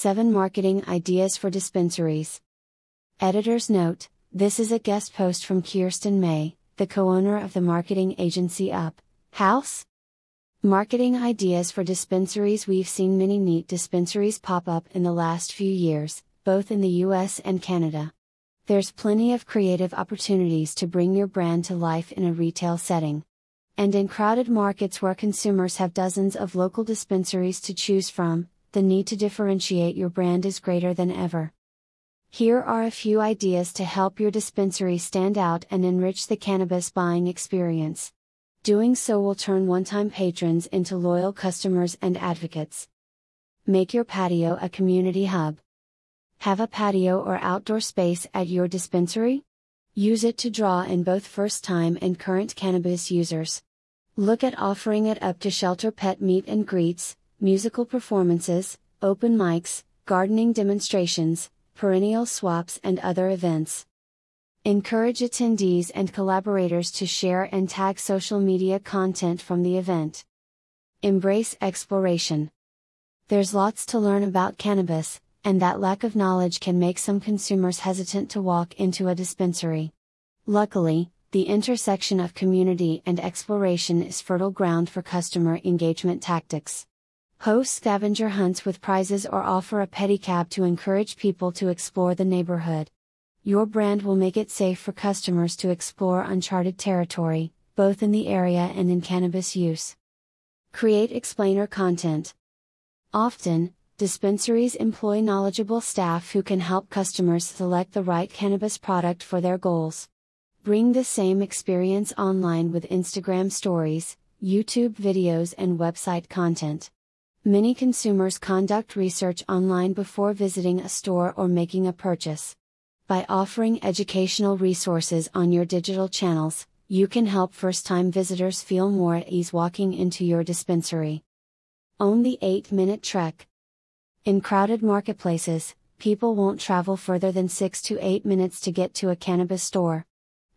7 Marketing Ideas for Dispensaries. Editor's note this is a guest post from Kirsten May, the co owner of the marketing agency Up House. Marketing ideas for dispensaries We've seen many neat dispensaries pop up in the last few years, both in the US and Canada. There's plenty of creative opportunities to bring your brand to life in a retail setting. And in crowded markets where consumers have dozens of local dispensaries to choose from, the need to differentiate your brand is greater than ever. Here are a few ideas to help your dispensary stand out and enrich the cannabis buying experience. Doing so will turn one time patrons into loyal customers and advocates. Make your patio a community hub. Have a patio or outdoor space at your dispensary? Use it to draw in both first time and current cannabis users. Look at offering it up to shelter pet meet and greets, musical performances, open mics, gardening demonstrations, perennial swaps, and other events. Encourage attendees and collaborators to share and tag social media content from the event. Embrace exploration. There's lots to learn about cannabis, and that lack of knowledge can make some consumers hesitant to walk into a dispensary. Luckily, the intersection of community and exploration is fertile ground for customer engagement tactics. Host scavenger hunts with prizes or offer a pedicab to encourage people to explore the neighborhood. Your brand will make it safe for customers to explore uncharted territory, both in the area and in cannabis use. Create explainer content. Often, dispensaries employ knowledgeable staff who can help customers select the right cannabis product for their goals. Bring the same experience online with Instagram stories, YouTube videos, and website content. Many consumers conduct research online before visiting a store or making a purchase. By offering educational resources on your digital channels, you can help first time visitors feel more at ease walking into your dispensary. Own the 8 minute trek. In crowded marketplaces, people won't travel further than 6 to 8 minutes to get to a cannabis store.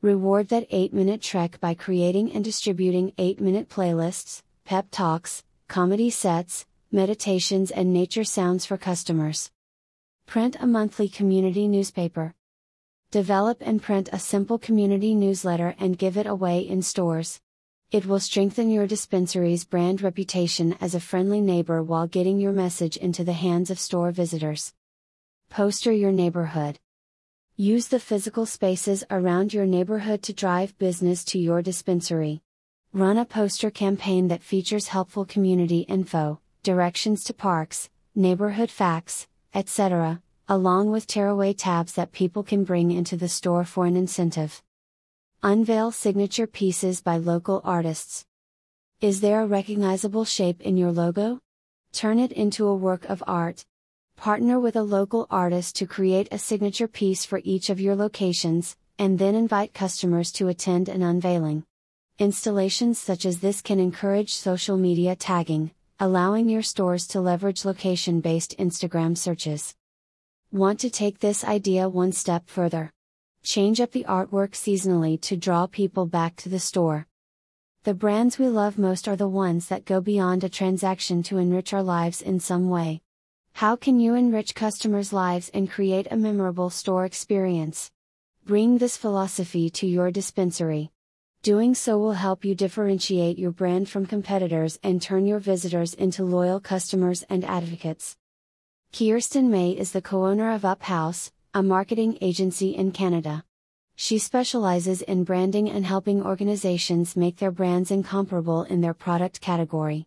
Reward that 8 minute trek by creating and distributing 8 minute playlists, pep talks, comedy sets, meditations, and nature sounds for customers. Print a monthly community newspaper. Develop and print a simple community newsletter and give it away in stores. It will strengthen your dispensary's brand reputation as a friendly neighbor while getting your message into the hands of store visitors. Poster your neighborhood. Use the physical spaces around your neighborhood to drive business to your dispensary. Run a poster campaign that features helpful community info, directions to parks, neighborhood facts, etc., along with tearaway tabs that people can bring into the store for an incentive. Unveil signature pieces by local artists. Is there a recognizable shape in your logo? Turn it into a work of art, Partner with a local artist to create a signature piece for each of your locations, and then invite customers to attend an unveiling. Installations such as this can encourage social media tagging, allowing your stores to leverage location based Instagram searches. Want to take this idea one step further? Change up the artwork seasonally to draw people back to the store. The brands we love most are the ones that go beyond a transaction to enrich our lives in some way. How can you enrich customers' lives and create a memorable store experience? Bring this philosophy to your dispensary. Doing so will help you differentiate your brand from competitors and turn your visitors into loyal customers and advocates. Kirsten May is the co owner of Up House, a marketing agency in Canada. She specializes in branding and helping organizations make their brands incomparable in their product category.